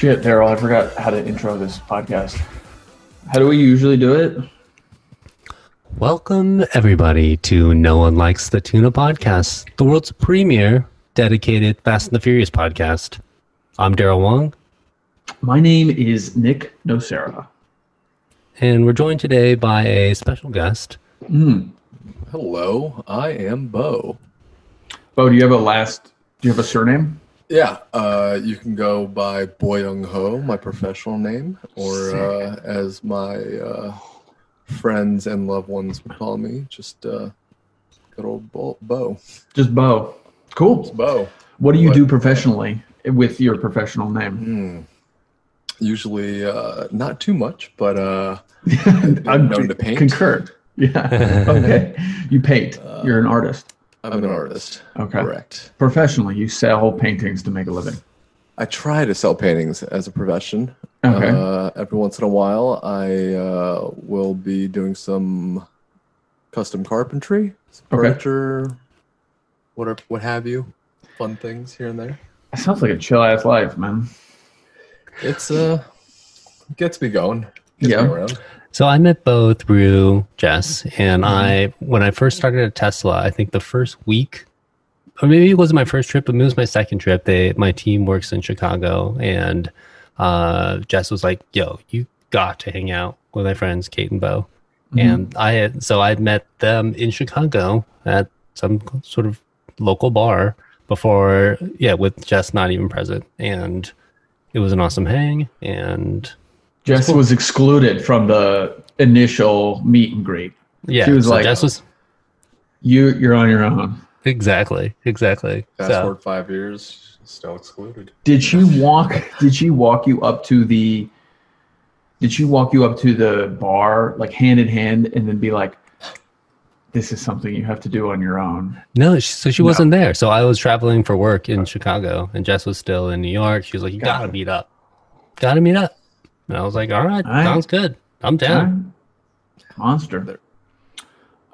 Shit, Daryl, I forgot how to intro this podcast. How do we usually do it? Welcome, everybody, to No One Likes the Tuna podcast, the world's premier dedicated Fast and the Furious podcast. I'm Daryl Wong, My name is Nick Nocera. and we're joined today by a special guest. Hmm. Hello, I am Bo. Bo, do you have a last? Do you have a surname? Yeah, uh, you can go by Boyoung Ho, my professional name, or uh, as my uh, friends and loved ones would call me, just uh, good old Bo. Bo. Just Bo. Cool. Bo. What do you What? do professionally with your professional name? Hmm. Usually uh, not too much, but uh, I'm known to paint. Concur. Yeah. okay. You paint. You're an artist. I'm an artist. Okay. Correct. Professionally, you sell paintings to make a living. I try to sell paintings as a profession. Okay. Uh, every once in a while, I uh, will be doing some custom carpentry, some Okay. furniture, what what have you, fun things here and there. That sounds like a chill ass life, man. It's uh gets me going. Gets Yeah. me around. So I met Bo through Jess, and I, when I first started at Tesla, I think the first week, or maybe it wasn't my first trip, but it was my second trip. They, my team works in Chicago, and uh, Jess was like, "Yo, you got to hang out with my friends Kate and Bo." And I had, so I'd met them in Chicago at some sort of local bar before, yeah, with Jess not even present, and it was an awesome hang, and Jess was excluded from the initial meet and greet. yeah, She was so like- Jess was. You you're on your own. Exactly. Exactly. Fast So, forward five years, still excluded. Did she walk did she walk you up to the did she walk you up to the bar like hand in hand and then be like this is something you have to do on your own? no, she, so she wasn't there. So I was traveling for work in Chicago, and Jess was still in New York. She was like, "You Got gotta it. meet up. Gotta meet up." And I was like, "All right, All right. sounds good. I'm down." Monster.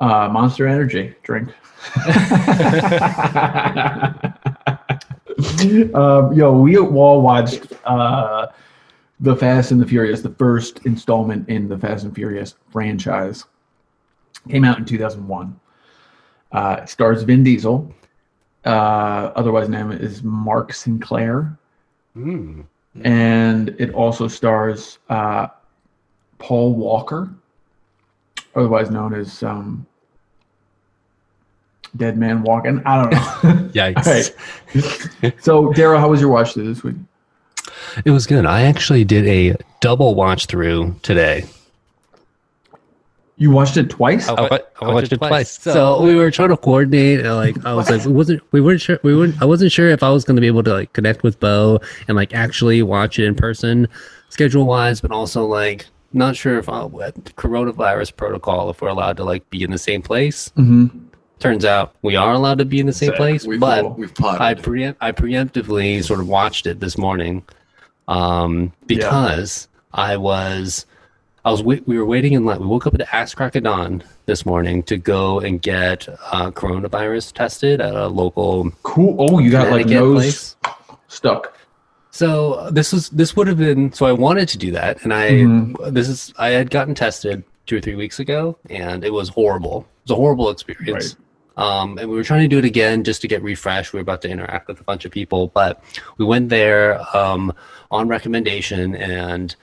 Uh, monster energy drink. um, yo, we all watched uh, the Fast and the Furious, the first installment in the Fast and Furious franchise. Came out in 2001. Uh, stars Vin Diesel. Uh, otherwise known as Mark Sinclair Mm. And it also stars uh, Paul Walker, otherwise known as um, Dead Man Walking. I don't know. Yikes! Right. So, Daryl, how was your watch through this week? It was good. I actually did a double watch through today. You watched it twice. I, wa- I watched it twice. So we were trying to coordinate, and like I was like, we wasn't, we weren't sure, we weren't, I wasn't sure if I was going to be able to like connect with Bo and like actually watch it in person, schedule wise, but also like not sure if I, with coronavirus protocol if we're allowed to like be in the same place. hmm Turns out we are allowed to be in the same Sick. place, We've but we've plotted. I preempt, I preemptively sort of watched it this morning, um, because I was, I was, wait, we were waiting in line. We woke up at the ass crack of dawn this morning to go and get uh, coronavirus tested at a local Cool. Oh, you got like nose place. stuck. So this was this would have been so I wanted to do that, and I Mhm. this is I had gotten tested two or three weeks ago, and it was horrible. It was a horrible experience. Right. Um, and we were trying to do it again just to get refreshed. We were about to interact with a bunch of people, but we went there um, on recommendation, and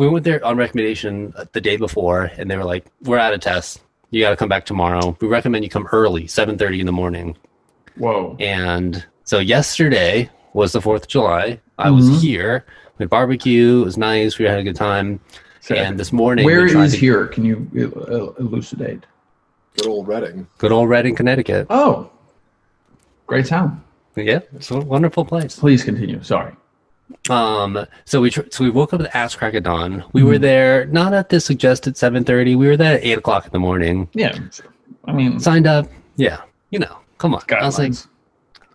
we went there on recommendation the day before, and they were like, "We're out of tests. You got to come back tomorrow. We recommend you come early, seven thirty in the morning." Whoa. And so yesterday was the Fourth of July. I was Mhm. here. We had barbecue. It was nice. We had a good time. Sick. And this morning, Where we tried is to- here? Can you uh, elucidate? Good old Redding. Good old Redding, Connecticut. Oh, great town. Yeah, it's a wonderful place. Please continue. Sorry. Um, so we tr- so we woke up at ass crack of dawn. We Mm-hmm. were there not at the suggested seven thirty. We were there at eight o'clock in the morning. Yeah. I mean, Signed up. Yeah, you know, come on. I was like, guidelines.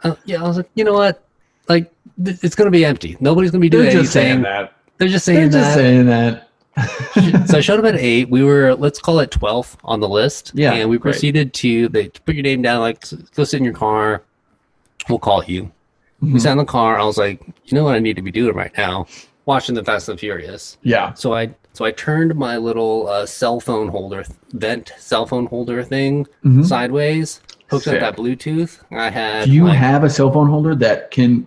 uh, yeah, I was like, you know what? Like, th- it's gonna be empty. Nobody's gonna be doing anything. They're just anything. saying that. They're just They're saying just that. saying that. so I showed up at eight. We were let's call it twelfth on the list. Yeah, and we proceeded to they put your name down. Like go sit in your car. We'll call you. We Mhm. sat in the car. I was like, you know what I need to be doing right now? watching the Fast and Furious. Yeah. So I so I turned my little uh, cell phone holder vent cell phone holder thing Mhm. sideways, hooked Sick. up that Bluetooth. I had. Do you like- have a cell phone holder that can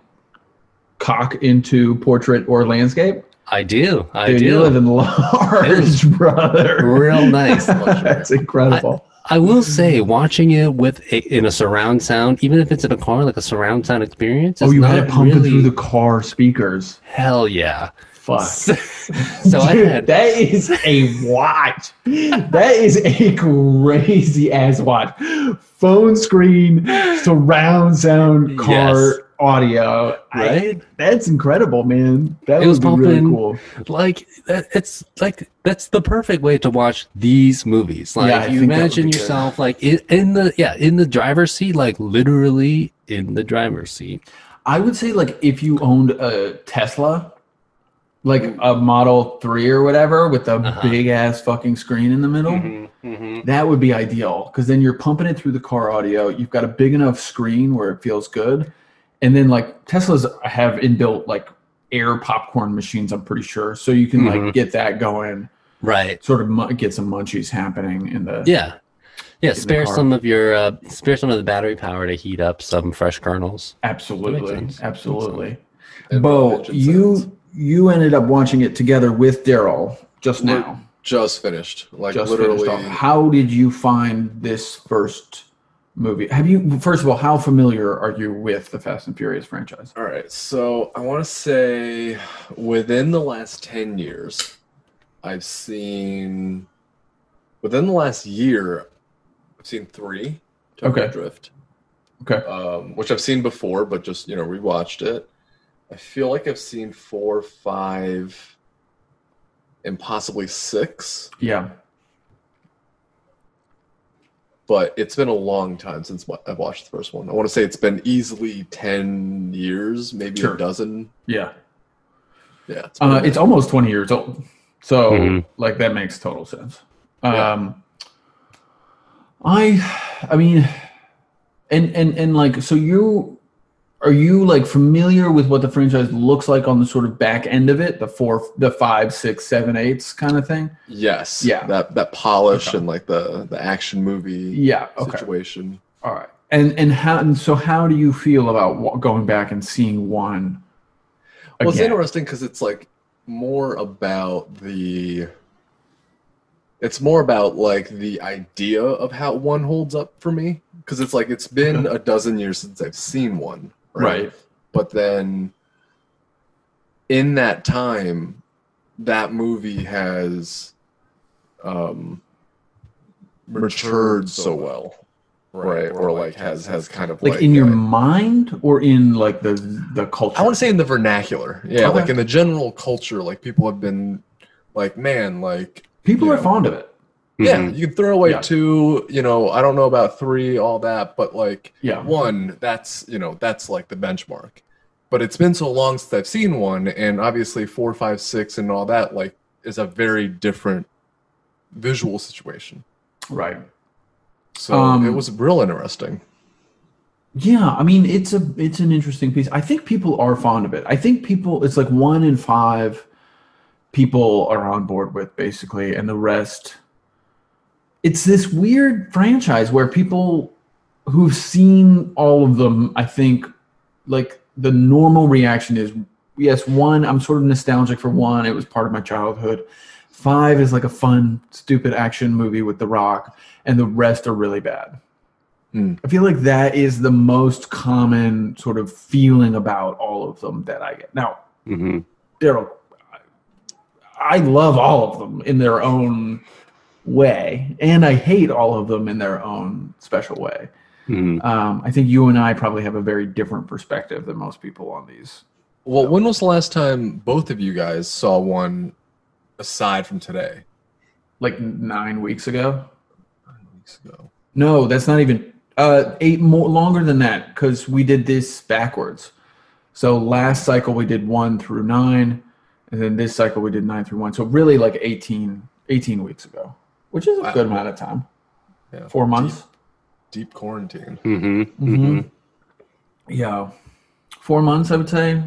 cock into portrait or landscape? I do. I Dude, do. you live in large, brother. real nice. That's incredible. I will say, watching it with a, in a surround sound, even if it's in a car, like a surround sound experience, oh, you had it pumping really, through the car speakers. hell yeah. Fuck. so I Dude, had that is a watch. that is a crazy ass watch. Phone screen, surround sound, car Yes. Audio. I- right. that's incredible, man. That It was would be really cool. like that- it's like that's the perfect way to watch these movies like Yeah, I you think that would imagine be good. yourself like in, in the yeah in the driver's seat like literally in the driver's seat I would say like if you owned a Tesla, like a Model 3 or whatever with a Uh-huh. big ass fucking screen in the middle, mm-hmm. that would be ideal because then you're pumping it through the car audio. You've got a big enough screen where it feels good. And then like Teslas have inbuilt like air popcorn machines, I'm pretty sure. So you can like Mhm. get that going, right sort of mu- get some munchies happening in the yeah yeah spare some of your uh spare some of the battery power to heat up some fresh kernels Absolutely, absolutely. And Bo, you sounds. you ended up watching it together with Daryl just We're now. just finished. Like Just literally. finished off. How did you find this first movie? Have you first of all, how familiar are you with the Fast and Furious franchise? All right, so I want to say within the last 10 years, I've seen, within the last year, I've seen three Tokyo Okay. Drift, Okay. um, which I've seen before, but just, you know, rewatched it. I feel like I've seen four, five, and possibly six, Yeah. But it's been a long time since I've watched the first one. I want to say it's been easily 10 years, maybe Sure. a dozen. Yeah. Yeah. It's Uh, it's almost 20 years old. So Mhm. like that makes total sense. Yeah. Um I I mean and and and like so you are you like familiar with what the franchise looks like on the sort of back end of it the four the five six seven eights kind of thing Yes. Yeah. That that polish Okay. and like the the action movie yeah okay situation. all right and and how and so how do you feel about going back and seeing one Well, it's interesting because it's like more about the. It's more about like the idea of how one holds up for me because it's like it's been a dozen years since I've seen one, right. But then, in that time, that movie has um, matured so well, right? Or like has has kind of like, like, in your uh, mind or in like the the culture? I want to say in the vernacular. Yeah, Okay. like in the general culture, like people have been like, man, like people are know, fond of it yeah, Mhm. you can throw away Yeah. two, you know, I don't know about three, all that, but like yeah one, that's you know, that's like the benchmark. But it's been so long since I've seen one, and obviously four, five, six, and all that, like, is a very different visual situation. right So Um, it was real interesting. Yeah, I mean it's a it's an interesting piece. I think people are fond of it. I think people it's like one in five people are on board with basically, and the rest. It's this weird franchise where people who've seen all of them, I think, like the normal reaction is yes, one, I'm sort of nostalgic for one. It was part of my childhood. Five is like a fun, stupid action movie with The Rock, and the rest are really bad. I feel like that is the most common sort of feeling about all of them that I get. Now, Mhm. Daryl, I love all of them in their own way, and I hate all of them in their own special way. Mhm. Um, I think you and I probably have a very different perspective than most people on these. Well, when was the last time both of you guys saw one aside from today? Like nine weeks ago. Nine weeks ago. No, that's not even uh, eight more longer than that because we did this backwards. So last cycle we did one through nine, and then this cycle we did nine through one. So really like 18, 18 weeks ago, which is a Wow. good amount of time. Yeah. Four months. Deep quarantine. Mhm. Mhm. Mhm. Yeah, four months I would say.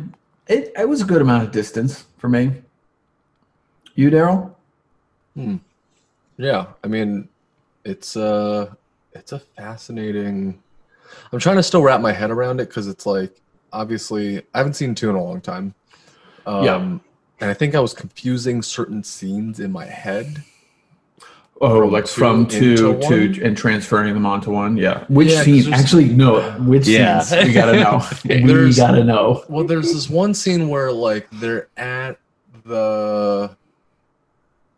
it, it was a good amount of distance for me. You, Daryl? Hmm. Yeah, I mean, it's uh it's a fascinating. I'm trying to still wrap my head around it because it's like obviously I haven't seen two in a long time. Um, Yeah. and I think I was confusing certain scenes in my head. Oh, From like two from two to one? and transferring them onto one. Yeah. Which Yeah, 'cause scene? Actually, no. Which Yeah. scenes? We gotta know. we gotta know. Well, there's this one scene where like they're at the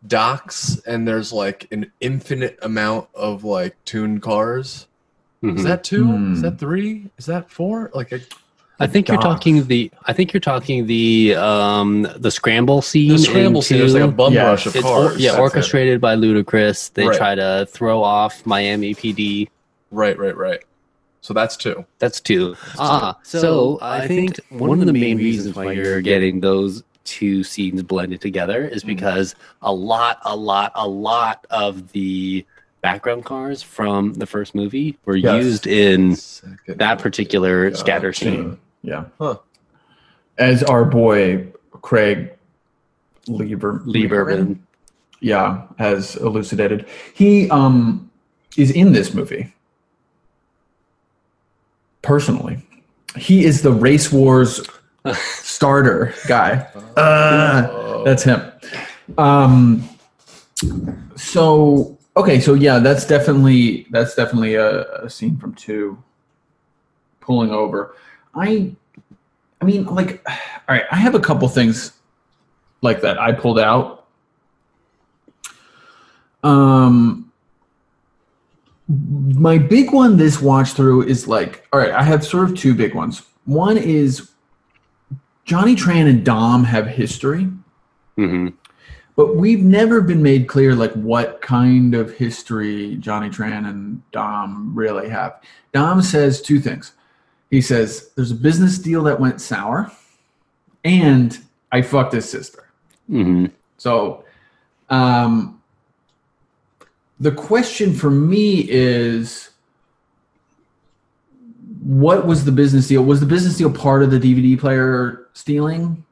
docks and there's like an infinite amount of like tuned cars. Mhm. Is that 2 Hmm. Is that three? Is that four? Like I, I think you're talking the. I think you're talking the um the scramble scene. the scramble scene. There's like a bum Yes. rush of It's or- cars. yeah, That's it. orchestrated by Ludacris. They Right. try to throw off Miami PD. Right, right, right. So that's two. That's two. Ah, so I think one of the main reasons why you're getting those two scenes blended together is because a lot, a lot, a lot of the background cars from the first movie were Yes. used in Second. that particular Gotcha. scatter scene. Yeah. Huh. As our boy Craig Lieber Lieberman. yeah, has elucidated. He um is in this movie. Personally. He is the race wars starter guy. Uh, Oh. that's him. Um so okay, so yeah, that's definitely that's definitely a, a scene from two pulling over. I I mean like all right, I have a couple things like that I pulled out. Um my big one this watch through is like all right, I have sort of two big ones. One is Johnny Tran and Dom have history hmm but we've never been made clear like what kind of history Johnny Tran and Dom really have. Dom says two things. He says there's a business deal that went sour, and I fucked his sister. hmm So, um, the question for me is, what was the business deal? Was the business deal part of the DVD player stealing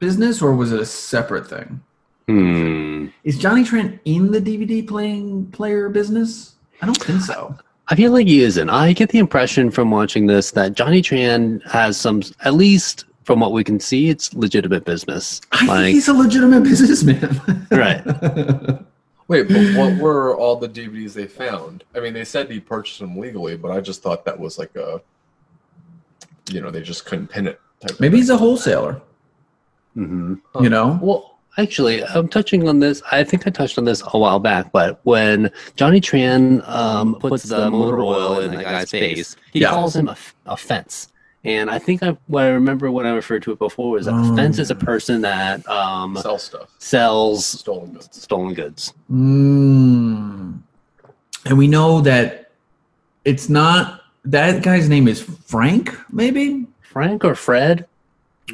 business, or was it a separate thing? Hmm. Is Johnny Tran in the DVD playing player business? I don't think so. I feel like he isn't. I get the impression from watching this that Johnny Tran has some, at least from what we can see, it's legitimate business. I Like, think he's a legitimate businessman. Right. Wait, but what were all the DVDs they found? I mean, they said he purchased them legally, but I just thought that was like a, you know, they just couldn't pin it. Type Maybe thing. he's a wholesaler. mhm. You know? Well, actually, I'm touching on this. I think I touched on this a while back, but when Johnny Tran um, puts the motor oil in the guy's face, he Yeah. calls him a fence. And I think I, what I remember when I referred to it before was that Oh. a fence is a person that um, sell stuff, sells stolen goods. stolen goods. Mm. And we know that it's not that guy's name is Frank, maybe? Frank or Fred?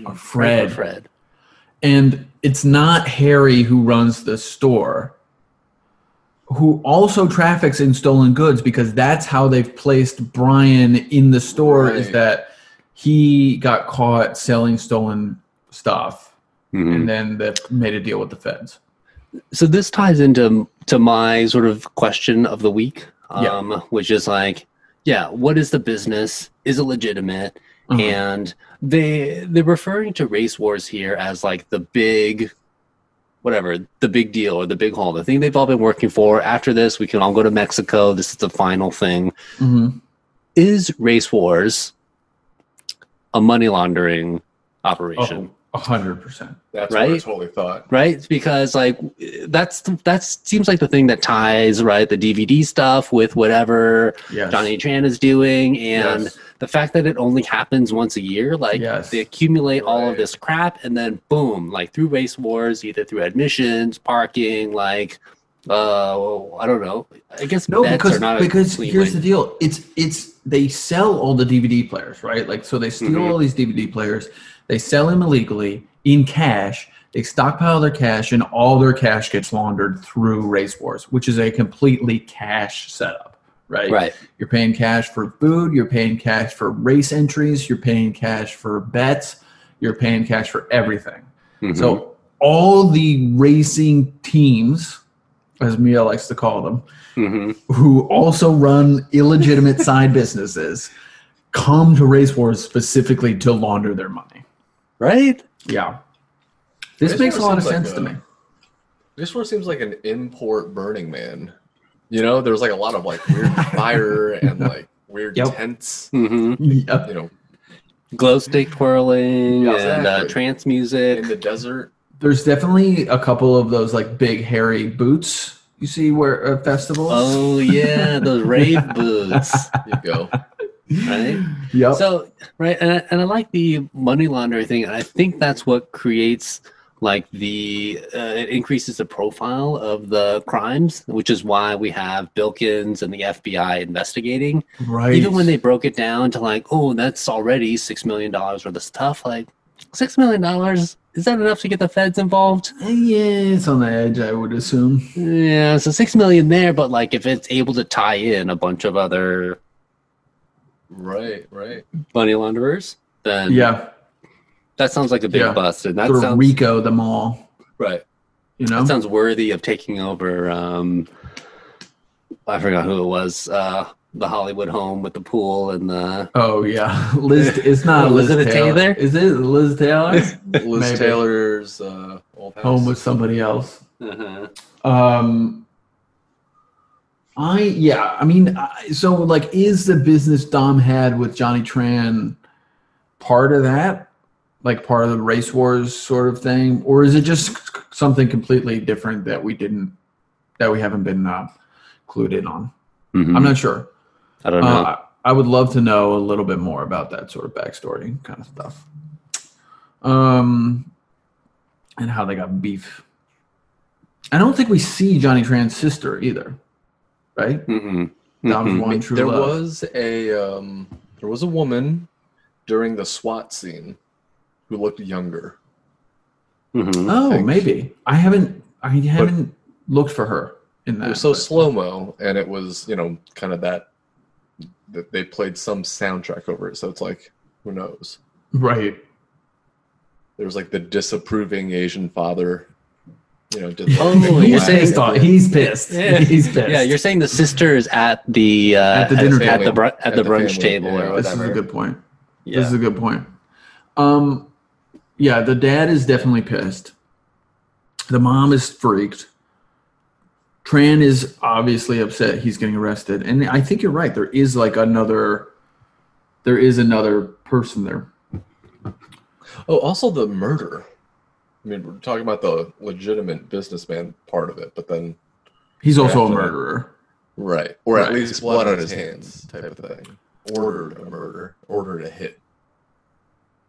Or Frank Fred. or Fred. And it's not Harry who runs the store, who also traffics in stolen goods because that's how they've placed Brian in the store is that he got caught selling stolen stuff Mhm. and then they made a deal with the feds. so this ties into to my sort of question of the week Yeah. um which is like yeah what is the business is it legitimate Uh-huh. and they they're referring to race wars here as like the big whatever the big deal or the big haul the thing they've all been working for after this we can all go to mexico this is the final thing Mhm. is race wars a money laundering operation Oh, a hundred percent. That's what I Right? totally thought. right because like that's that seems like the thing that ties right the dvd stuff with whatever Yes. johnny tran is doing and Yes. The fact that it only happens once a year like Yes. they accumulate all of this crap and then boom like through race wars either through admissions parking like uh i don't know i guess No, bets because are not because clean here's way- the deal. It's it's they sell all the DVD players, right? Like so they steal Mhm. all these DVD players, they sell them illegally in cash. They stockpile their cash, and all their cash gets laundered through Race Wars, which is a completely cash setup, right? right You're paying cash for food. You're paying cash for race entries. You're paying cash for bets. you're paying cash for everything. Mhm. So all the racing teams, as Mia likes to call them, Mhm. who also run illegitimate side businesses, come to Race Wars specifically to launder their money. right? Yeah. This Race makes a lot of seems like sense to me. This one seems like an import Burning Man. You know, there's like a lot of like weird fire and like weird Yep. tents. hmm Yep. You know, Glow stick twirling Yeah, and uh, trance music. in the desert. There's definitely a couple of those like big hairy boots you see where at festivals. Oh yeah, those rave boots, You go. right? Yep. So right, and I, and I like the money laundering thing, and I think that's what creates like the uh, it increases the profile of the crimes, which is why we have Bilkins and the FBI investigating. right. Even when they broke it down to like, oh, that's already six million dollars worth of stuff. Like, six million dollars is that enough to get the feds involved? Yeah, it's on the edge, I would assume. Yeah, so six million there, but like if it's able to tie in a bunch of other Right, right. money launderers, then Yeah. That sounds like a big Yeah. bust, and that Sort of sounds Rico them all. right. You know? That sounds worthy of taking over. Um, I forgot who it was. Uh, the Hollywood home with the pool and the. oh yeah. Liz it's not Liz Elizabeth Taylor. Taylor? Is it Liz Taylor? Liz Maybe. Taylor's uh, old house. Home with somebody else. Uh-huh. Um, I yeah, I mean, I, so like, is the business Dom had with Johnny Tran part of that, like part of the race wars sort of thing, or is it just something completely different that we didn't, that we haven't been uh, clued in on? Mhm. I'm not sure. I don't know. Uh, I I would love to know a little bit more about that sort of backstory kind of stuff. Um, and how they got beef. I don't think we see Johnny Tran's sister either, right? Dom's one true there love. was a um, there was a woman during the SWAT scene who looked younger. Mhm. oh, think. maybe I haven't. I haven't looked for her in that. It was so slow mo, and it was you know kind of that that they played some soundtrack over it. So it's like who knows? right? There was like the disapproving Asian father. You know, did Oh, you're he's saying- pissed. He's pissed. Yeah. He's pissed. Yeah, you're saying the sisters at the uh, At the dinner at, table. the br- at, At the the brunch family, table yeah, or this is a good point. Yeah. This is a good point. Um, yeah, the dad is definitely pissed. The mom is freaked. Tran is obviously upset he's getting arrested, and I think you're right. There is like another, there is another person there. Oh, also the murder. I mean, we're talking about the legitimate businessman part of it, but then He's also a After that. murderer. right, or Right. at least blood on his hands, type of thing. Ordered a murder, ordered a hit.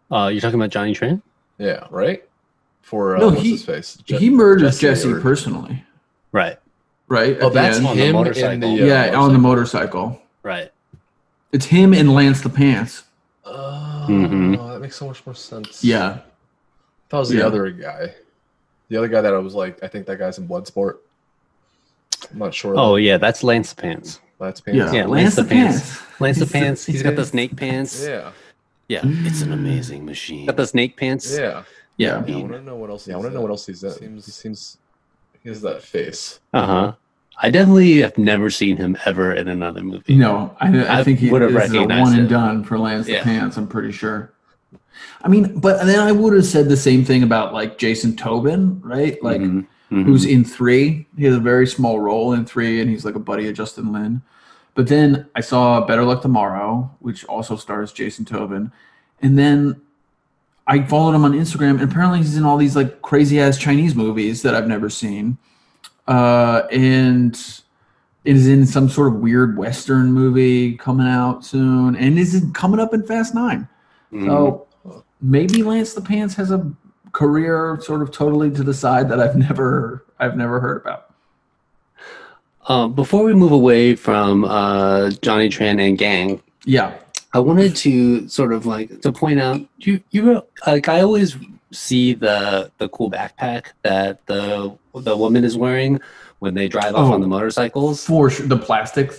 Uh, you're talking about Johnny Tran? Yeah, right. For uh, No, what's he- his face? Je- he murdered Jesse, Jesse or- personally, Right. right? Oh, at the that's? On the him in motorcycle. the uh, yeah, on the motorcycle. Right. It's him and Lance the Pants. Oh, Mhm. that makes so much more sense. Yeah, that was the Yeah. other guy. The other guy that I was like, I think that guy's in Bloodsport. I'm not sure. Oh yeah, that's Lance Pants. that's Pants. yeah, Yeah, Lance, Lance the the Pants. Pants. Lance the Pants. He's got the snake pants. yeah, Yeah, it's an amazing machine. Got the snake pants. yeah. Yeah. Yeah, I want to know what else. Yeah, I want to know what else he's in. Seems, he seems. He has that face. Uh huh. I definitely have never seen him ever in another movie. No, I, I I think he would've this is a recognized one and done for Lance Yeah. the Pants. I'm pretty sure. I mean, but then I would have said the same thing about like Jason Tobin, right? Like Mhm. Mhm. who's in three. He has a very small role in three, and he's like a buddy of Justin Lin. But then I saw Better Luck Tomorrow, which also stars Jason Tobin, and then I followed him on Instagram, and apparently he's in all these like crazy ass Chinese movies that I've never seen, uh, and is in some sort of weird Western movie coming out soon, and is in- coming up in Fast 9 Mhm. So maybe Lance the Pants has a career sort of totally to the side that I've never I've never heard about. Um, before we move away from uh, Johnny Tran and gang, Yeah. I wanted to sort of like to point out you you like I always see the the cool backpack that the the woman is wearing when they drive off Oh. on the motorcycles. For sure, the plastic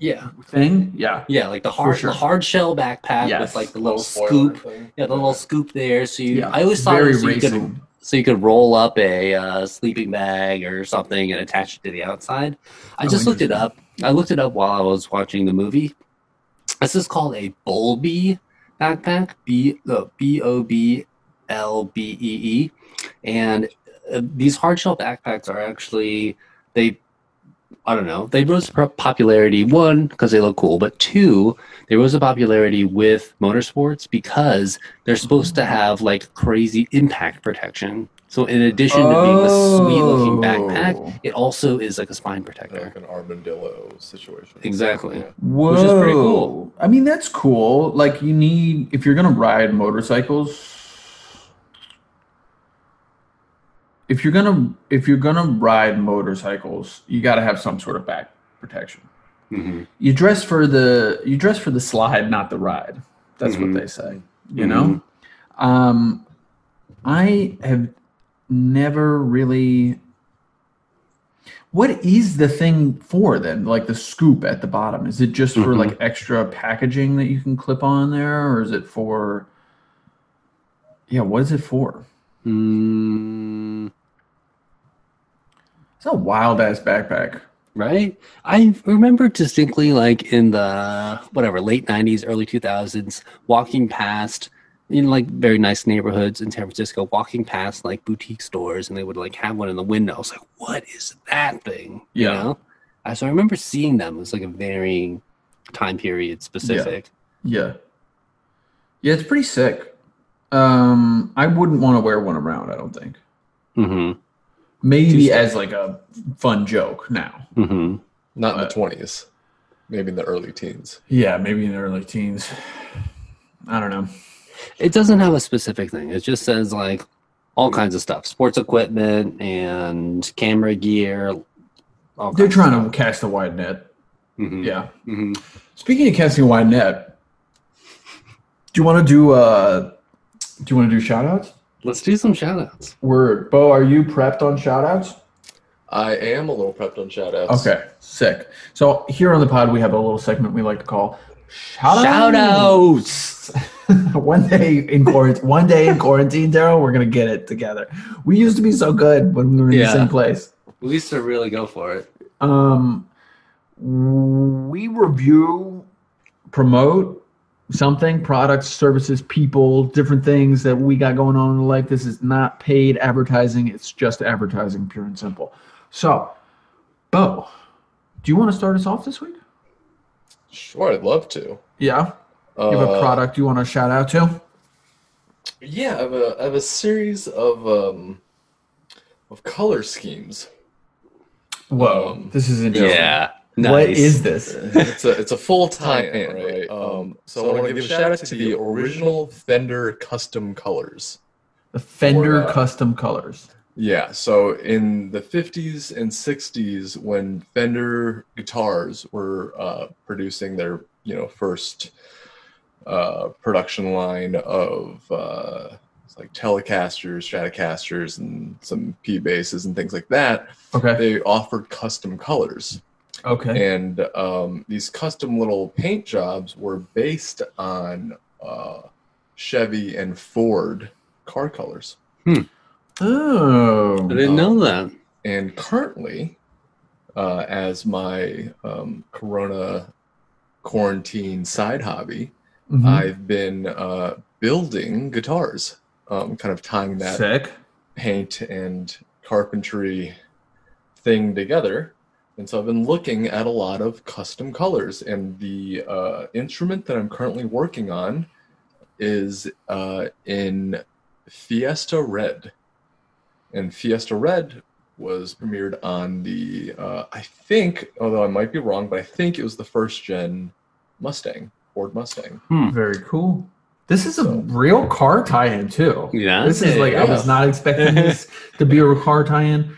Yeah, thing. Yeah. yeah, like the hard sure. the hard shell backpack Yes. with like the little spoiler scoop. thing. Yeah, the little scoop there. So you, Yeah. I always thought very so you could racing. So you could roll up a uh, sleeping bag or something and attach it to the outside. I Oh, just looked it up. I looked it up while I was watching the movie. This is called a Boblbee backpack. B B O B L B E E, and uh, these hard shell backpacks are actually they. I don't know. They rose to popularity one because they look cool, but two, they rose to popularity with motorsports because they're supposed to have like crazy impact protection. So in addition to being a sweet looking backpack, Oh. it also is like a spine protector. Like an armadillo situation. Exactly. Yeah. Whoa. is pretty cool. I mean, that's cool. Like, you need, if you're going to ride motorcycles, if you're going to, if you're going to ride motorcycles, you got to have some sort of back protection. Mm-hmm. You dress for the, you dress for the slide, not the ride. That's Mhm. what they say, you know? Um, I have never really. What is the thing for then? Like the scoop at the bottom? Is it just for like extra packaging that you can clip on there, or is it for? Yeah, what is it for? Mm, It's a wild ass backpack. Right? I remember distinctly, like in the whatever late '90s, early 2000s, walking past in like very nice neighborhoods in San Francisco, walking past like boutique stores, and they would like have one in the window. I was like, "What is that thing?" You Yeah. know? Uh, So I remember seeing them. It was like a varying time period specific. Yeah, yeah, it's pretty sick. Um, I wouldn't want to wear one around. I don't think. Mm-hmm. Maybe Too as like a fun joke now. Mm-hmm. Not in the twenties. Maybe in the early teens. Yeah, maybe in the early teens. I don't know. It doesn't have a specific thing. It just says like all kinds of stuff, sports equipment and camera gear. all They're trying to cast a wide net. Mhm. Yeah. Mhm. Speaking of casting a wide net, do you want to do uh do you want to do shout outs? Let's do some shout outs. Word. Bo, are you prepped on shout outs? I am a little prepped on shout outs. Okay, sick. So here on the pod we have a little segment we like to call shout, Shout outs. one day in quarantine one day in quarantine, Daryl, we're gonna get it together. We used to be so good when we were in Yeah. the same place. We used to really go for it. um, we review, promote something, products, services, people, different things that we got going on in life. This is not paid advertising. It's just advertising, pure and simple. So, Bo, do you want to start us off this week? Sure, I'd love to. Yeah. You have a Uh, product you want to shout out to? Yeah, I have a I have a series of um of color schemes. Whoa, um, this is interesting. Yeah. What Nice. is this? It's a it's a full tie-in, right? Um, so I want to give a shout out to the original Fender custom colors. The Fender Or, uh, custom colors. Yeah, so in the 50s and 60s, when Fender guitars were uh, producing their, you know, first uh, production line of uh, it's like Telecasters, Stratocasters, and some P basses and things like that, Okay. they offered custom colors. Okay. And um, these custom little paint jobs were based on uh, Chevy and Ford car colors. Oh. I didn't know that. And currently, uh, as my um, Corona quarantine side hobby, Mhm. I've been uh, building guitars, um, kind of tying that Sick. paint and carpentry thing together. And so I've been looking at a lot of custom colors, and the uh, instrument that I'm currently working on is uh, in Fiesta Red. And Fiesta Red was premiered on the, uh, I think, although I might be wrong, but I think it was the first gen Mustang, Ford Mustang. Very cool. This is a So- real car tie-in too. Yeah. This is like I was not expecting this to be a car tie-in.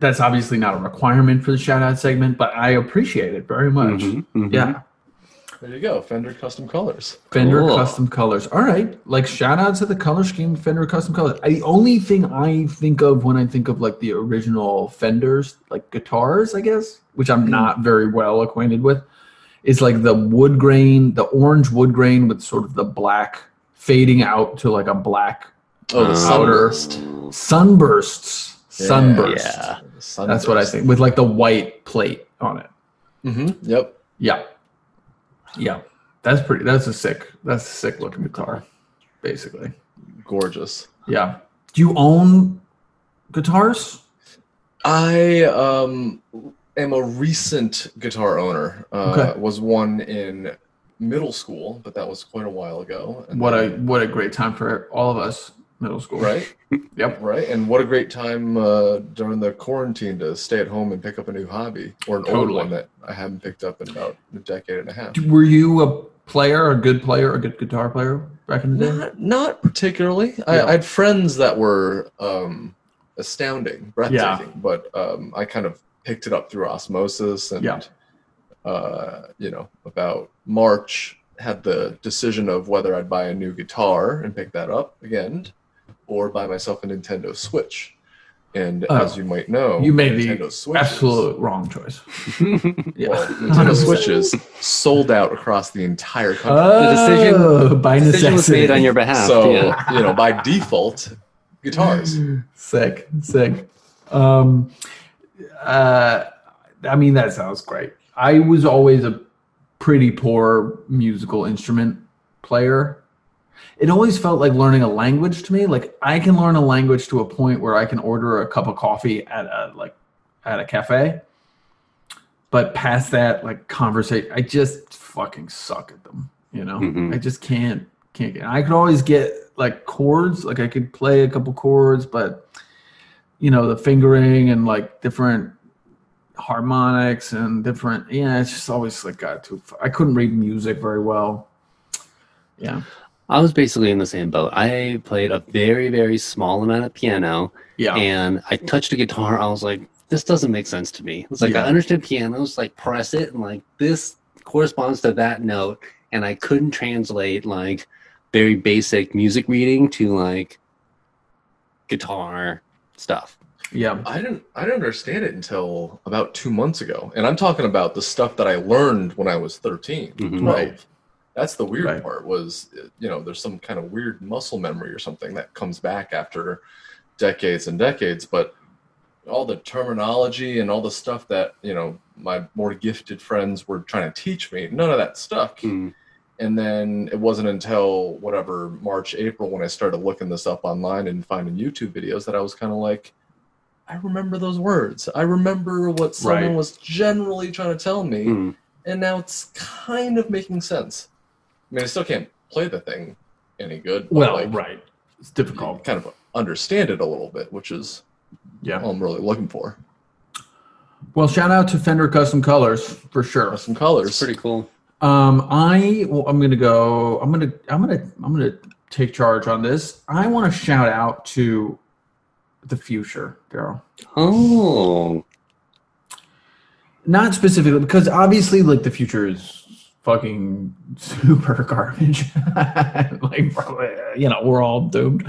That's obviously not a requirement for the shout out segment, but I appreciate it very much. Mhm, mhm. Yeah. There you go. Fender Custom Colors. Fender Cool. Custom Colors. All right. Like shout out to the color scheme Fender Custom Colors. I, the only thing I think of when I think of like the original Fenders, like guitars, I guess, which I'm not very well acquainted with, is like the wood grain, the orange wood grain with sort of the black fading out to like a black Oh, the Sunburst. sunbursts. Sunburst. Yeah. That's what I think. With like the white plate on it. Mm-hmm. Yep. Yeah. Yeah. That's pretty that's a sick that's a sick looking guitar, basically. Gorgeous. Yeah. Do you own guitars? I um am a recent guitar owner. Uh, Okay. Was one in middle school, but that was quite a while ago. And What a what a great time for all of us middle school. right, Yep. right, and what a great time uh, during the quarantine to stay at home and pick up a new hobby or an old one that I haven't picked up in about a decade and a half. Were you a player, a good player, a good guitar player back in the day? Not, not particularly. I, Yeah. I had friends that were um, astounding, breathtaking, but um, I kind of picked it up through osmosis. And, Yeah. uh, you know, about March, had the decision of whether I'd buy a new guitar and pick that up again or buy myself a Nintendo Switch. And Oh. as you might know, You made the Switches, Absolute wrong choice. Yeah. Well, Nintendo Switches sold out across the entire country. The decision- Oh, by Decision was made on your behalf. so yeah. you know by default guitars sick, sick. Um, uh, I mean, that sounds great. I was always a pretty poor musical instrument player. It always felt like learning a language to me. Like I can learn a language to a point where I can order a cup of coffee at a like at a cafe. But past that, like conversation, I just fucking suck at them. You know, Mhm. I just can't can't get. I could always get like chords, like I could play a couple chords, but you know the fingering and like different harmonics and different. Yeah, it's just always like got too. I couldn't read music very well. Yeah, I was basically in the same boat. I played a very, very small amount of piano yeah, and I touched a guitar. I was like, this doesn't make sense to me. It's like Yeah. I understood pianos, like press it, and like this corresponds to that note, and I couldn't translate like very basic music reading to like guitar stuff. yeah, i didn't i didn't understand it until about two months ago and i'm talking about the stuff that i learned when i was 13 Mhm. 12 Right. That's the weird Right. part was you know there's some kind of weird muscle memory or something that comes back after decades and decades but all the terminology and all the stuff that you know my more gifted friends were trying to teach me none of that stuck Mm. And then it wasn't until whatever March, April when I started looking this up online and finding YouTube videos that I was kind of like, I remember those words. I remember what someone Right. was generally trying to tell me, Mm. and now it's kind of making sense. I mean, I still can't play the thing any good. Well, like, right. It's you difficult. kind of understand it a little bit, which is Yeah. all I'm really looking for. Well, shout out to Fender Custom Colors for sure. Some colors. It's pretty cool. Um, I well, I'm gonna go. I'm gonna I'm gonna I'm gonna take charge on this. I want to shout out to the future, Daryl. Oh, Not specifically because obviously, like the future is fucking super garbage. like, probably, you know, we're all doomed.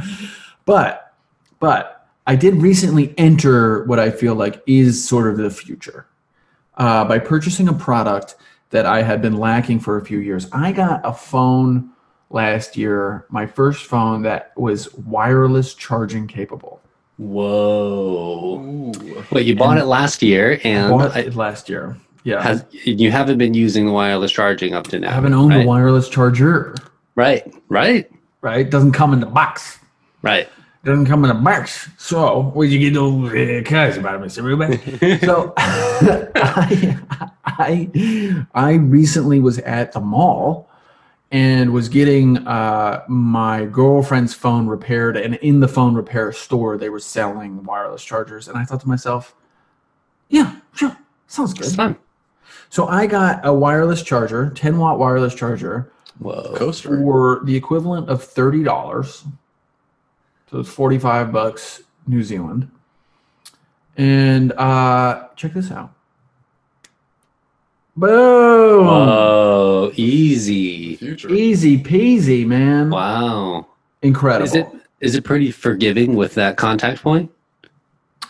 But but I did recently enter what I feel like is sort of the future uh, by purchasing a product that I had been lacking for a few years. I got a phone last year, my first phone that was wireless charging capable. whoa! Ooh. Wait, you bought it last year, and Bought I- it last year. Yeah. has, you haven't been using the wireless charging up to now. I haven't owned right? a wireless charger, Right, right, right? Doesn't come in the box. right. Doesn't come in a box. So, where'd you get those uh, cars about, Mr. Ruben? so, I, I, I recently was at the mall and was getting uh, my girlfriend's phone repaired. And in the phone repair store, they were selling wireless chargers. And I thought to myself, yeah, sure, sounds It's good. fun. So, I got a wireless charger, 10 watt wireless charger Whoa. Coaster. for the equivalent of thirty dollars. So it's forty-five bucks New Zealand. And uh, check this out. Boom. Whoa, easy. Future. Easy peasy, man. Wow. Incredible. Is it is it pretty forgiving with that contact point?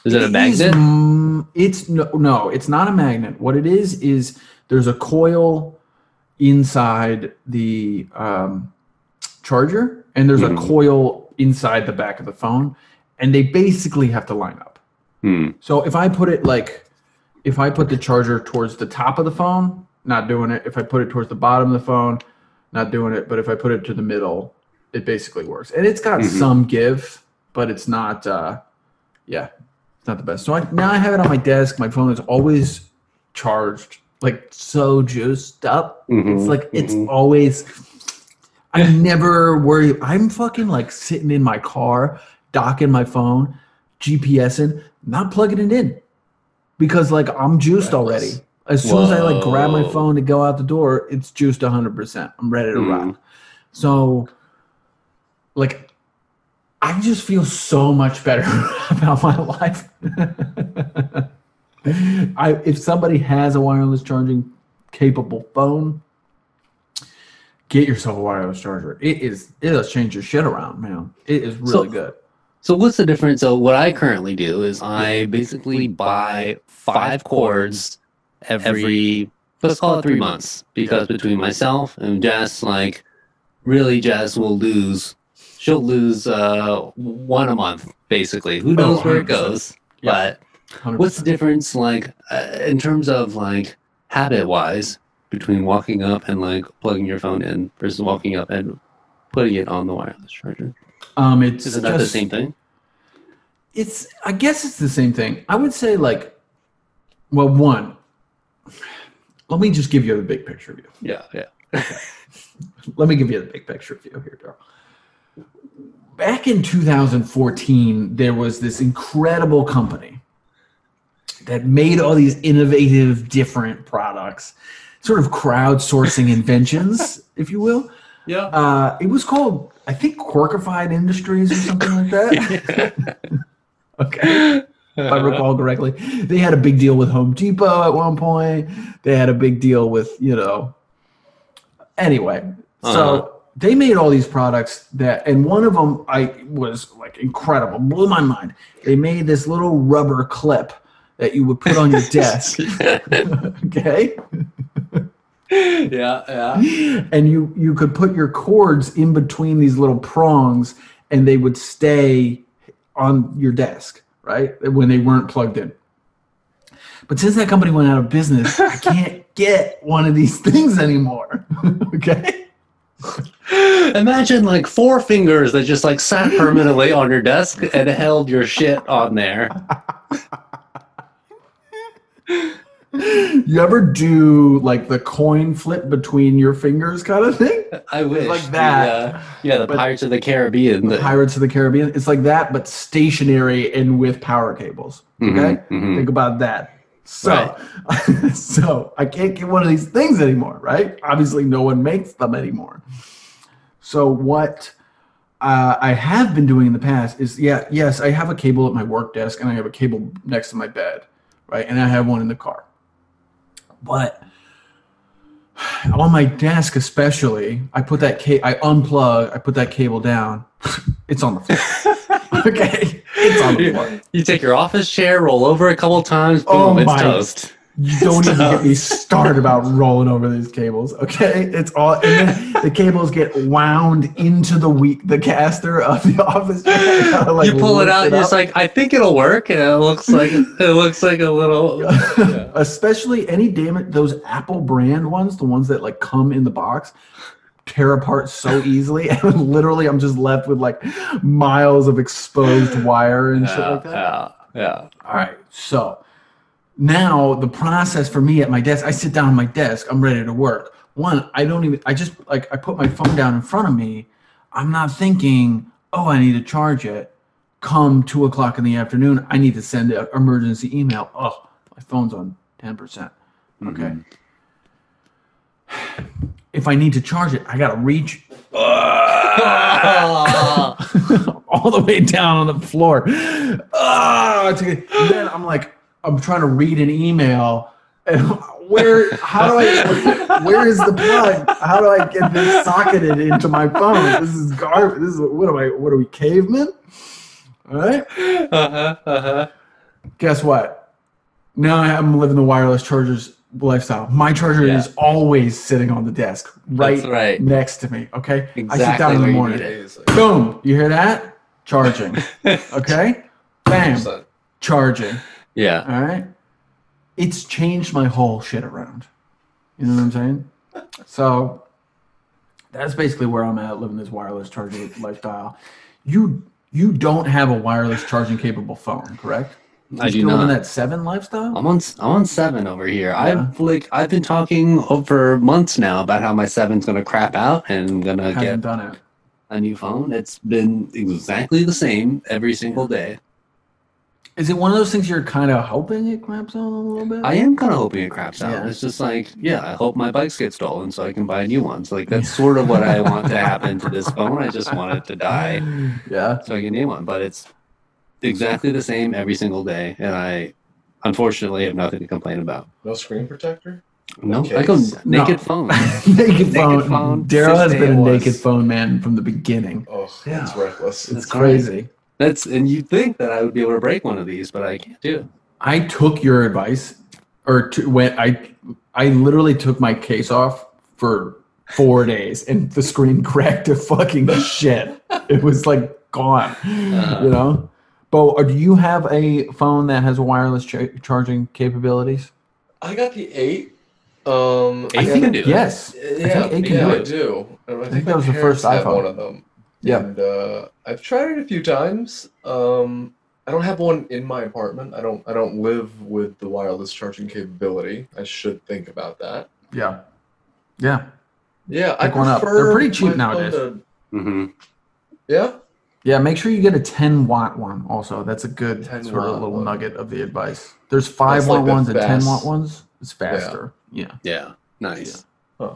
Is it a is, magnet? mm, it's no, no, it's not a magnet. What it is is there's a coil inside the um, charger, and there's Mhm. a coil inside the back of the phone, and they basically have to line up. Hmm. So if I put it like, if I put the charger towards the top of the phone, not doing it. If I put it towards the bottom of the phone, not doing it. But if I put it to the middle, it basically works. And it's got Mhm. some give, but it's not. uh Yeah, not the best. So I, now I have it on my desk. My phone is always charged, like so juiced up. Mhm, It's like it's mhm. always. I never worry. I'm fucking like sitting in my car, docking my phone, GPSing, not plugging it in, because like I'm juiced already. As soon as I like grab my phone to go out the door, it's juiced 100. percent I'm ready to Mm. rock. So, like, I just feel so much better about my life. I if somebody has a wireless charging capable phone, get yourself a wireless charger. It is it'll change your shit around, man. It is really So- good. So what's the difference? So what I currently do is I basically buy five cords every let's call it three months because between myself and Jess, like really Jess will lose she'll lose uh one a month basically. Who knows where it goes? Yeah. But 100%. what's the difference like uh, in terms of like habit wise between walking up and like plugging your phone in versus walking up and putting it on the wireless charger? Um, it's Isn't that the same thing? It's I guess it's the same thing. I would say like, well, one. Let me just give you the big picture view. Yeah, yeah. Let me give you the big picture view here, Daryl. Back in 2014, there was this incredible company that made all these innovative, different products, sort of crowdsourcing inventions, if you will. Yeah. Uh, it was called, I think, Quirkified Industries or something like that. okay, if I recall correctly. They had a big deal with Home Depot at one point. They had a big deal with, you know. Anyway, Uh-huh. so they made all these products that, and one of them I was like incredible, blew my mind. They made this little rubber clip that you would put on your desk. okay. yeah, yeah. and you you could put your cords in between these little prongs and they would stay on your desk right when they weren't plugged in but since that company went out of business i can't get one of these things anymore okay Imagine like four fingers that just like sat permanently on your desk and held your shit on there. you ever do like the coin flip between your fingers kind of thing I wish. like that. The, uh, yeah, the But- Pirates of the Caribbean. the pirates of the caribbean it's like that but stationary and with power cables Mhm, okay mhm. think about that so so i can't get one of these things anymore right obviously no one makes them anymore so what uh, i have been doing in the past is yeah yes i have a cable at my work desk and i have a cable next to my bed right? And i have one in the car. But on my desk especially i put that ca- i unplug i put that cable down. It's on the floor. Okay? It's on the floor. You take your office chair, roll over a couple times, boom, Oh it's my- toast. You don't even get me started about rolling over these cables. Okay, it's all, and then the cables get wound into the weak the caster of the office. gotta, like, you pull it out, and you're just like, I think it'll work, and it looks like it looks like a little. yeah. especially any damage those Apple brand ones, the ones that like come in the box, tear apart so easily, and literally I'm just left with like miles of exposed wire and shit like that. yeah, yeah. All right. So now the process for me at my desk, I sit down at my desk, I'm ready to work. One, I don't even, I just like, I put my phone down in front of me. I'm not thinking, oh, I need to charge it. Come two o'clock in the afternoon, I need to send an emergency email. Oh, my phone's on 10%. Okay. Mm-hmm. If I need to charge it, I got to reach all the way down on the floor. To get- and then I'm like, I'm trying to read an email, and where? How do I? Where is the plug? How do I get this socketed into my phone? This is garbage. This is what am I? What are we, cavemen? All right. Uh-huh, uh-huh. Guess what? Now I'm living the wireless chargers lifestyle. My charger Yeah. is always sitting on the desk, right, right. next to me. Okay. exactly I sit down in the you morning. Amazing. Boom. You hear that? Charging. Okay. Bam. 100%. Charging. Yeah. All right. It's changed my whole shit around. You know what I'm saying? So that's basically where I'm at living this wireless charging lifestyle. You you don't have a wireless charging capable phone, correct? I You do not. that seven lifestyle? I'm on I'm on seven over here. Yeah. I've like I've been talking over months now about how my seven's gonna crap out and I'm gonna haven't get done it. a new phone. It's been exactly the same every single day. Is it one of those things you're kind of hoping it craps out a little bit? I am kind of hoping it craps out. Yeah. It's just like, yeah, I hope my bikes get stolen so I can buy new ones. Like that's sort of what I want to happen to this phone. I just want it to die Yeah. so I can new one. But it's exactly the same every single day, and I unfortunately have nothing to complain about. No screen protector? No, Okay. I go No. naked phone. naked phone. phone, Daryl has been a AOS. naked phone man from the beginning. Oh, Yeah. it's reckless. It's That's crazy. That's and you'd think that I would be able to break one of these, but I can't do it. I took your advice, or to, when I, I literally took my case off for four days, and the screen cracked to fucking shit. It was like gone, Uh, you know. Bo, uh, do you have a phone that has wireless cha- charging capabilities? I got the eight. Um, Eight yeah, can do it. Yes. Yeah, eight can yeah, do I it. do. And I, think my that was the first iPhone. one of them. Yeah. And uh, I've tried it a few times. Um, I don't have one in my apartment. I don't. I don't live with the wireless charging capability. I should think about that. Yeah. Yeah. Yeah, I Pick one up. They're pretty cheap nowadays. to- hmm yeah. Yeah, make sure you get a 10 watt one also. That's a good sort of little one. nugget of the advice. There's 5 That's watt like the ones and 10 watt ones. It's faster. Yeah. Yeah, nice. Huh.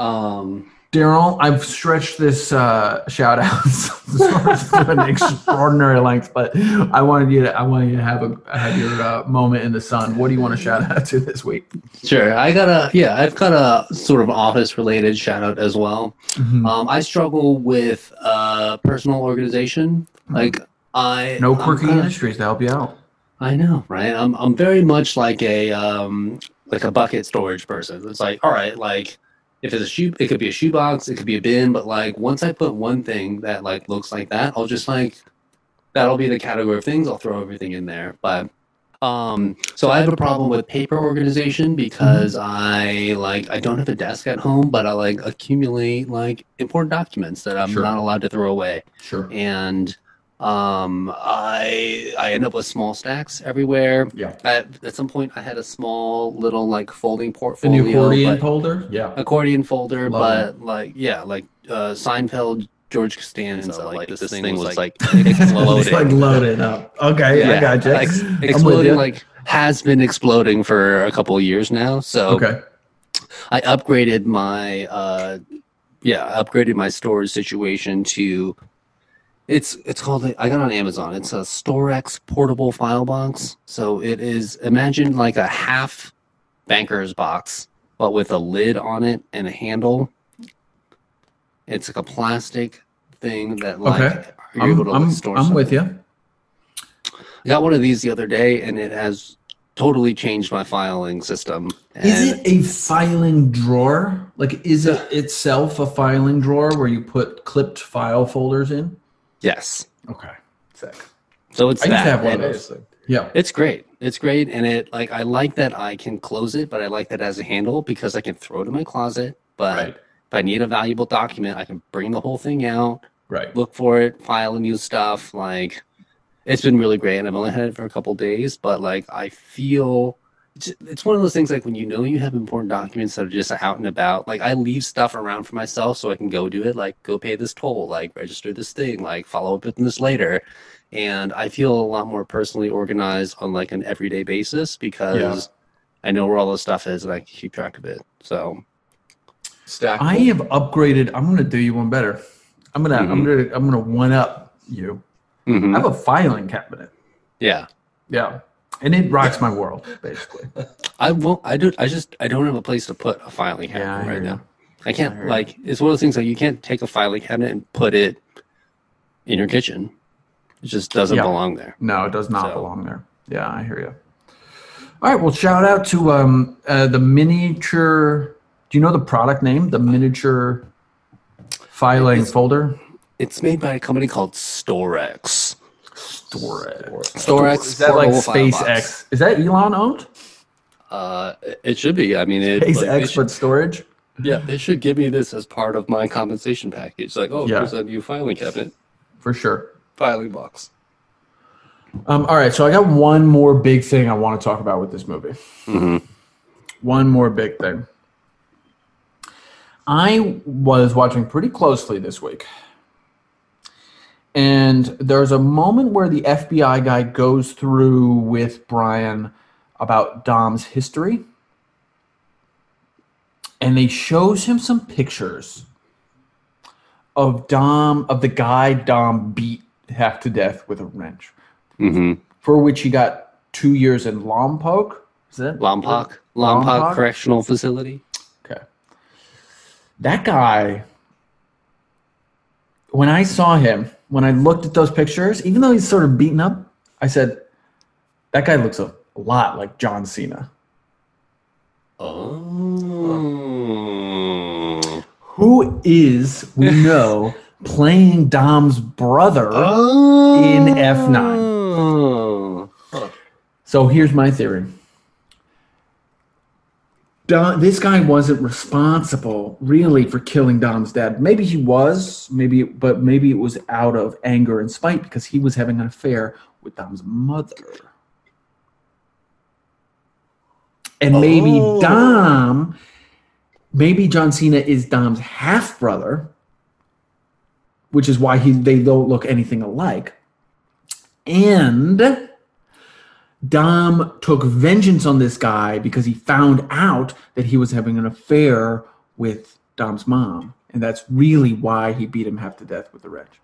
Um, Daryl, I've stretched this uh, shout out to an extraordinary length, but I wanted you to I wanted you to have a have your uh, moment in the sun. What do you want to shout out to this week? sure. I got a yeah. I've got a sort of office related shout out as well. Mm-hmm. Um, I struggle with uh, personal organization. Like I no quirky kinda- industries to help you out. I know, right? I'm I'm very much like a um like a bucket storage person. It's like, all right, like if it's a shoe it could be a shoebox, it could be a bin, but like once I put one thing that like looks like that, I'll just like that'll be the category of things, I'll throw everything in there. But um so I have a problem with paper organization because I like I don't have a desk at home, but I like accumulate like important documents that I'm Sure. not allowed to throw away Sure. and um, I I end up with small stacks everywhere. Yeah. At, at some point, I had a small little like folding portfolio, new accordion but- folder? Yeah. accordion folder, Love but like yeah, like uh, Seinfeld, George Costanza, like, this, thing, was like It's exploding. like loaded up. Okay, I Yeah, got you. like, exploding, like has been exploding for a couple of years now. So okay. I upgraded my uh yeah, I upgraded my storage situation to it's it's called I got it on Amazon. It's a Storex portable file box. So it is imagine like a half banker's box but with a lid on it and a handle. It's like a plastic thing that like Okay. you're I'm, able to I'm, store I'm stuff. with you. I got one of these the other day and it has totally changed my filing system. Is it a filing drawer? Like, is it itself a filing drawer where you put clipped file folders in? Yes. Okay. Sick. So it's I used to that. have one of those. Amazing. Yeah. It's great. It's great, and it like I like that I can close it, but I like that as a handle because I can throw it in my closet. But Right. if I need a valuable document, I can bring the whole thing out, Right. look for it, file new stuff. Like it's been really great, and I've only had it for a couple days, but like I feel it's, it's one of those things like when you know you have important documents that are just out and about. Like I leave stuff around for myself so I can go do it. Like go pay this toll, like register this thing, like follow up with this later. And I feel a lot more personally organized on like an everyday basis because Yeah. I know where all the stuff is and I can keep track of it. So Stack. I have upgraded. I'm going to do you one better. I'm gonna. I'm Mhm. gonna. I'm gonna one up you. I mhm. have a filing cabinet. yeah, Yeah. And it rocks my world basically. I won't. I do. I just. I don't have a place to put a filing cabinet Yeah, right you. now. I I can't you. like. It's one of those things like you can't take a filing cabinet and put it in your kitchen. It just doesn't Yeah. belong there. No, it does not So- belong there. Yeah, I hear you. All right, well, shout out to um uh, the miniature. Do you know the product name? The miniature filing It's- folder. It's made by a company called Storex. Storage. Storex. Is that like portable file box. SpaceX? Is that Elon owned? Uh, it should be. I mean, it, like, SpaceX, should- but storage. yeah, they should give me this as part of my compensation package. Like, oh, Yeah. here's a new filing cabinet, For sure. filing box. Um, all right, so I got one more big thing I want to talk about with this movie. Mhm. One more big thing. I was watching pretty closely this week. And there's a moment where the FBI guy goes through with Brian about Dom's history. And they shows him some pictures of Dom of the guy Dom beat half to death with a wrench Mm-hmm. for which he got two years in Lompoc. Is that Lompoc, Lompoc? Lompoc Correctional Facility. Okay. That guy, when I saw him, when I looked at those pictures, even though he's sort of beaten up, I said, that guy looks a lot like John Cena. Oh. Who is, we know, playing Dom's brother. Oh. In F9. So here's my theory. Dom, this guy wasn't responsible really for killing Dom's dad. Maybe he was, maybe, but maybe it was out of anger and spite because he was having an affair with Dom's mother. And maybe Oh. Dom, maybe John Cena is Dom's half brother, which is why he they don't look anything alike. And Dom took vengeance on this guy because he found out that he was having an affair with Dom's mom. And that's really why he beat him half to death with the wrench.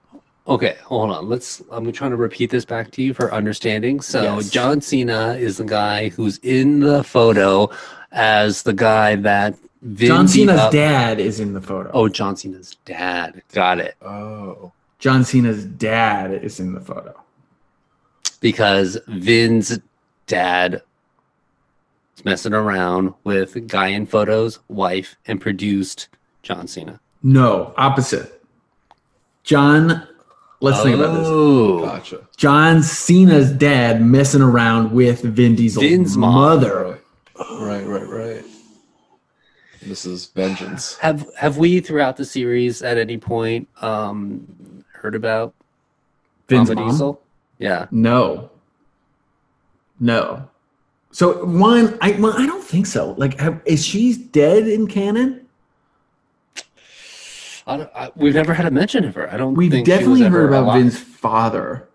Okay, hold on. Let's. I'm trying to repeat this back to you for understanding. So, Yes. John Cena is the guy who's in the photo as the guy that Vin John Cena's dad is in the photo. Oh, John Cena's dad. Got it. Oh. John Cena's dad is in the photo. Because Vin's dad is messing around with guy in photos, wife, and produced John Cena. No, opposite. John, let's think about this. Oh, Gotcha. John Cena's dad messing around with Vin Diesel's Vin's mom. mother. Right. Right, right, right. This is vengeance. Have have we throughout the series at any point um heard about Vin's Diesel? Yeah. No. No. So one, I well, I don't think so. Like, have, is she dead in canon? I don't, I, we've never had a mention of her. I don't. We've think she was definitely heard about alive. Vin's father.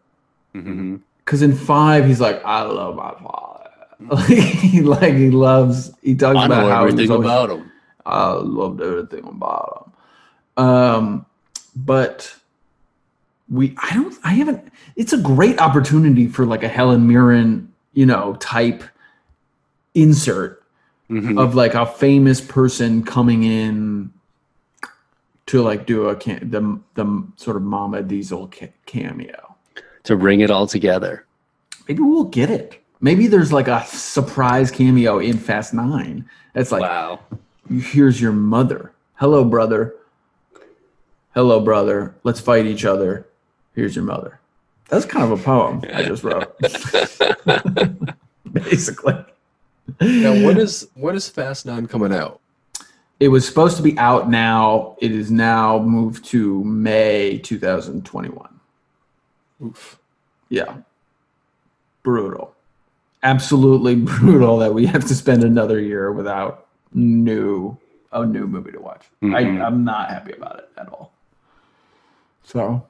Mhm. Because in five, he's like, I love my father. like, he, like he loves. He talks I about how he's everything always- about him. I loved everything about him. Um, but we, I don't, I haven't. It's a great opportunity for like a Helen Mirren, you know, type insert Mhm. of like a famous person coming in to like do a can the the sort of Mama Diesel ca- cameo. to bring it all together. Maybe we'll get it. Maybe there's like a surprise cameo in Fast Nine. That's like wow. here's your mother. Hello, brother. Hello, brother. Let's fight each other. Here's your mother. That's kind of a poem I just wrote. Basically. Now, when is when is Fast Nine coming out? It was supposed to be out now. It is now moved to May 2021. Oof. Yeah. Brutal. Absolutely brutal that we have to spend another year without new a new movie to watch. Mhm. I, I'm not happy about it at all. So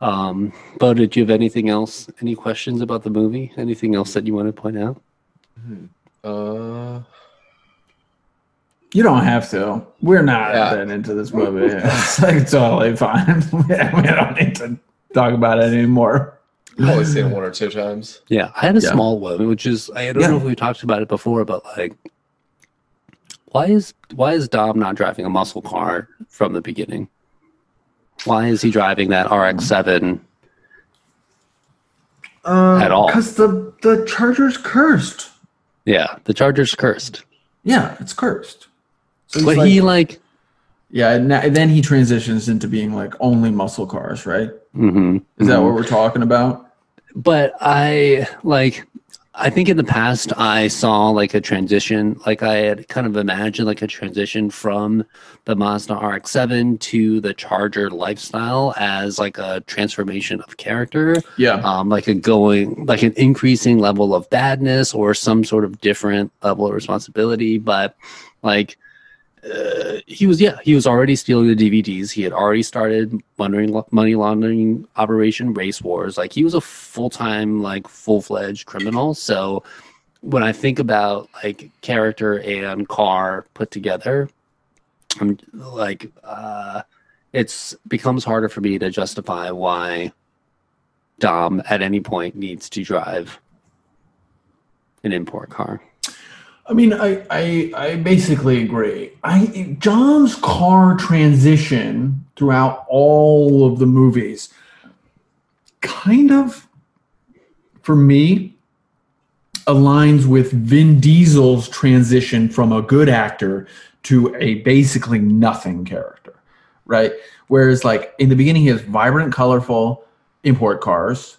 Um, Bo, did you have anything else? Any questions about the movie? Anything else that you want to point out? Uh, you don't have to. We're not Yeah. that into this movie. It's like totally fine. we don't need to talk about it anymore. I've only seen it one or two times. Yeah, I had a Yeah. small one, which is I don't Yeah. know if we talked about it before, but like, why is why is Dom not driving a muscle car from the beginning? Why is he driving that RX-7? Uh, At all. Because the, the Charger's cursed. Yeah, the Charger's cursed, Yeah, it's cursed. So but like- he like, yeah, and then he transitions into being like only muscle cars, right? mhm, Is that mhm. what we're talking about? but I like I think in the past I saw like a transition, like I had kind of imagined like a transition from the Mazda RX-7 to the Charger lifestyle as like a transformation of character, Yeah. um, like a going like an increasing level of badness or some sort of different level of responsibility. But like uh, he was, yeah, he was already stealing the DVDs. He had already started money money laundering operation Race Wars. Like he was a full time, like full fledged criminal. So when I think about like character and car put together, I'm like, uh, it's becomes harder for me to justify why Dom at any point needs to drive an import car. I mean, I, I I basically agree. I John's car transition throughout all of the movies, kind of, for me, aligns with Vin Diesel's transition from a good actor to a basically nothing character, right? Whereas, like in the beginning, he has vibrant, colorful import cars,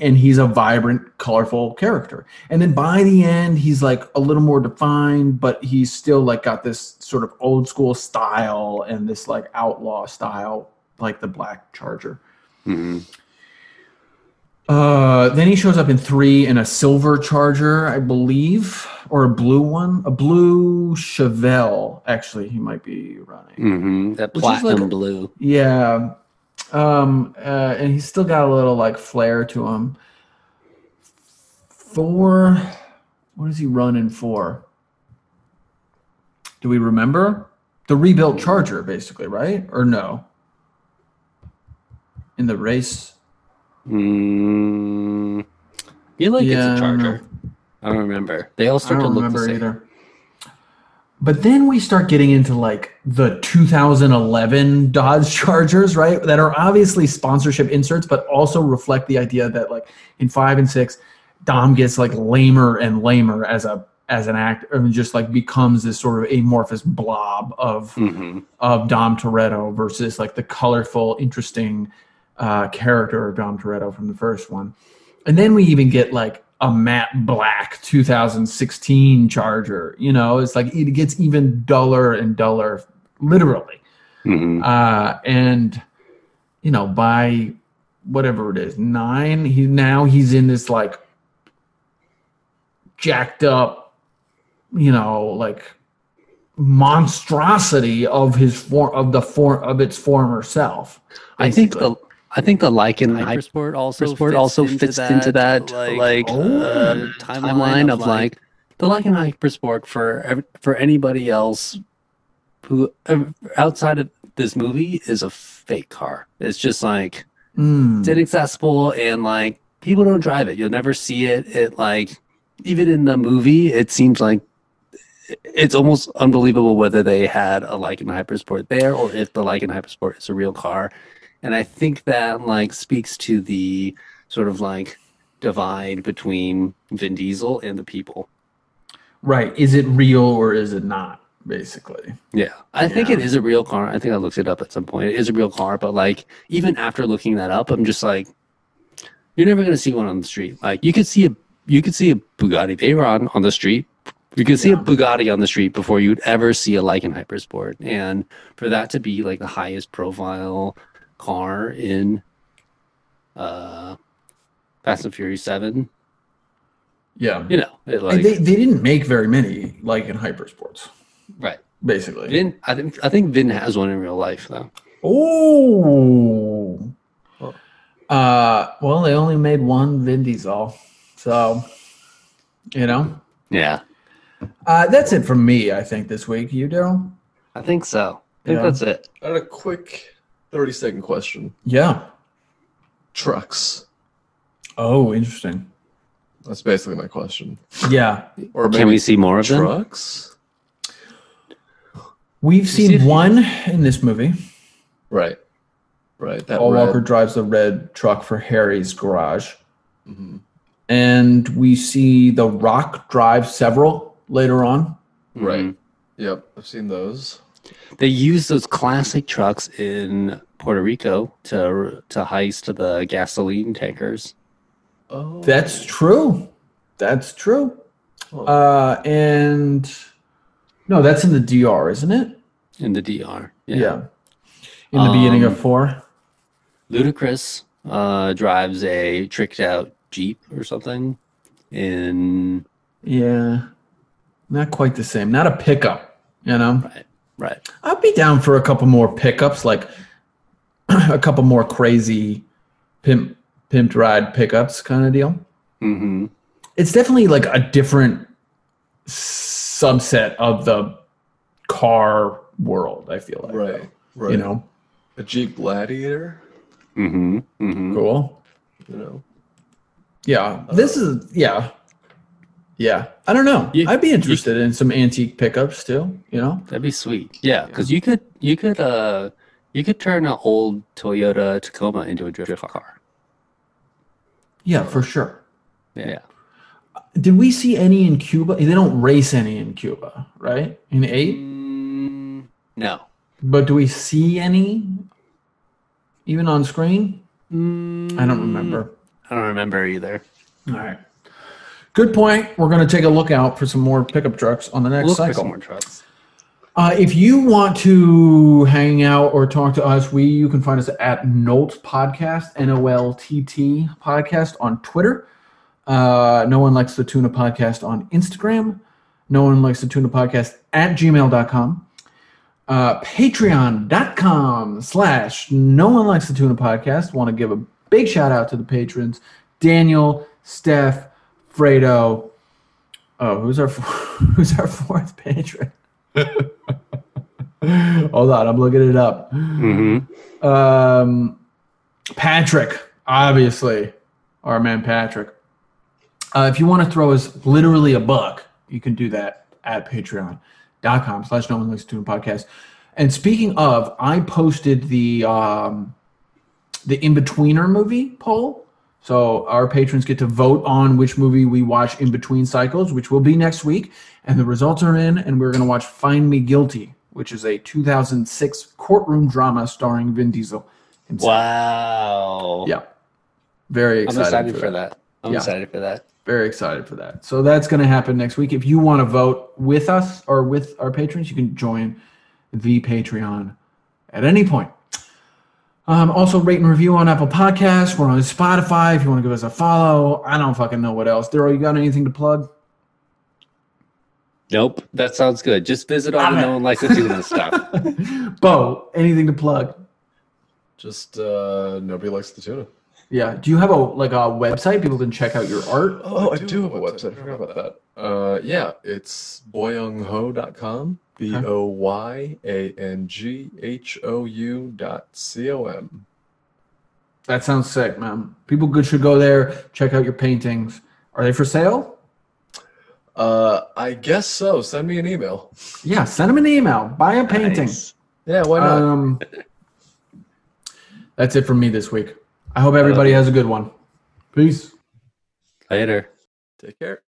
and he's a vibrant, colorful character. And then by the end, he's like a little more defined, but he's still like got this sort of old school style and this like outlaw style, like the Black Charger. Mm-hmm. Uh, then he shows up in three in a silver Charger, I believe, or a blue one, a blue Chevelle. Actually, he might be running. Mm-hmm. That Which is like platinum blue. Yeah. Um, uh, and he's still got a little like flair to him. Thor, what is he running for? Do we remember? The rebuilt Charger, basically, right? Or no? In the race? Mm, feel like Yeah, it's a charger. I don't remember. They all start to don't look the same. either. But then we start getting into like the 2011 Dodge Chargers, right? That are obviously sponsorship inserts, but also reflect the idea that like in five and six, Dom gets like lamer and lamer as a as an actor, and just like becomes this sort of amorphous blob of hmm of Dom Toretto versus like the colorful, interesting uh, character of Dom Toretto from the first one. And then we even get like a matte black 2016 Charger. You know, it's like it gets even duller and duller, literally. hmm Uh, and you know, by whatever it is, nine, he now he's in this like jacked up, you know, like monstrosity of his form of the form of its former self. I think the I think the Lykan Hypersport also Hypersport fits also into fits that, into that like, like, oh, uh, timeline timeline of, of like the Lykan Hypersport for ev- for anybody else who uh, outside of this movie is a fake car. It's just like Mm. it's inaccessible and like people don't drive it. You'll never see it. It like even in the movie, it seems like it's almost unbelievable whether they had a Lykan Hypersport there or if the Lykan Hypersport is a real car. And I think that like speaks to the sort of like divide between Vin Diesel and the people. Right. Is it real or is it not? Basically. Yeah, I think it is a real car. I think I looked it up at some point. It is a real car, but like even after looking that up, I'm just like, you're never gonna see one on the street. Like you could see a you could see a Bugatti Veyron on the street. You could see a Bugatti on the street before you'd ever see a Lykan Hypersport, and for that to be like the highest profile car in uh Fast and Furious Seven, Yeah. you know, it And like they, they didn't make very many Lykan hypersports, right. basically. Vin, I think I think Vin has one in real life though. Oh. Uh, well, they only made one Vin Diesel, so you know. Yeah, Uh, that's it from me. I think this week. You do? I think so. I think Yeah. that's it. I had a quick 30 second question. Yeah. Trucks. Oh, interesting. That's basically my question. Yeah, Or maybe Can we see more of them? trucks? we've see seen if- one in this movie. Right. Right. That Paul red. Walker drives the red truck for Harry's garage, Mhm. and we see The Rock drive several later on. Right. Mhm. Yep. I've seen those. They use those classic trucks in Puerto Rico to to heist the gasoline tankers. Oh. That's true. That's true. Oh. Uh, and no, that's in the DR, isn't it? in the DR. Yeah. In the beginning of Um, four. Ludacris uh, drives a tricked out Jeep or something. In Yeah. Not quite the same. Not a pickup, you know? right, right. I'd be down for a couple more pickups, like a couple more crazy pimp pimped ride pickups kind of deal. hmm It's definitely like a different subset of the car world, I feel like. right. Right. You know? a Jeep Gladiator. hmm hmm Cool. You know. Yeah. This is yeah. Yeah. I don't know. You- I'd be interested in some antique pickups too, you know? That'd be sweet. Yeah, because you could you could uh you could turn an old Toyota Tacoma into a drift car. Yeah, for sure. Yeah. Did we see any in Cuba? They don't race any in Cuba, right? In eight? Mm, no. But do we see any even on screen? Mm, I don't remember. I don't remember either. All right. Good point. We're going to take a look out for some more pickup trucks on the next Look cycle. more trucks. Uh, if you want to hang out or talk to us, we you can find us at Nolt Podcast, N O L T T Podcast on Twitter. Uh, no one likes the tuna podcast on Instagram. No one likes the tuna podcast at gmail.com. Uh, Patreon.com slash no one likes the tuna podcast. Want to give a big shout out to the patrons Daniel, Steph, Fredo. Oh, who's our who's our fourth patron? Hold on, I'm looking it up. hmm Um, Patrick, obviously, our man Patrick. Uh, if you want to throw us literally a buck, you can do that at patreon.com slash no one likes to podcast. And speaking of, I posted the um, the in-betweener movie poll. So our patrons get to vote on which movie we watch in between cycles, which will be next week. And the results are in, and we're going to watch Find Me Guilty, which is a 2006 courtroom drama starring Vin Diesel himself. Wow. Yeah. Very I'm excited, excited for, for that. that. I'm Yeah. excited for that. Very excited for that. So that's going to happen next week. If you want to vote with us or with our patrons, you can join the Patreon at any point. Um, also, rate and review on Apple Podcasts. We're on Spotify. If you want to give us a follow, I don't fucking know what else. Daryl, you got anything to plug? Nope. That sounds good. Just visit all the no one likes to do this stuff. Bo, anything to plug? Just uh, nobody likes the tuna. Yeah. Do you have a like a website people can check out your art? Oh, I do have a website. I forgot about that. Uh, yeah, it's boyanghou.com. B O Y A N G H O U dot C O M. That sounds sick, man. People good should go there, check out your paintings. Are they for sale? Uh, I guess so. Send me an email. Yeah, send them an email. Buy a painting. Nice. Yeah, why not? Um, that's it from me this week. I hope everybody has a good one. Peace. Later. Take care.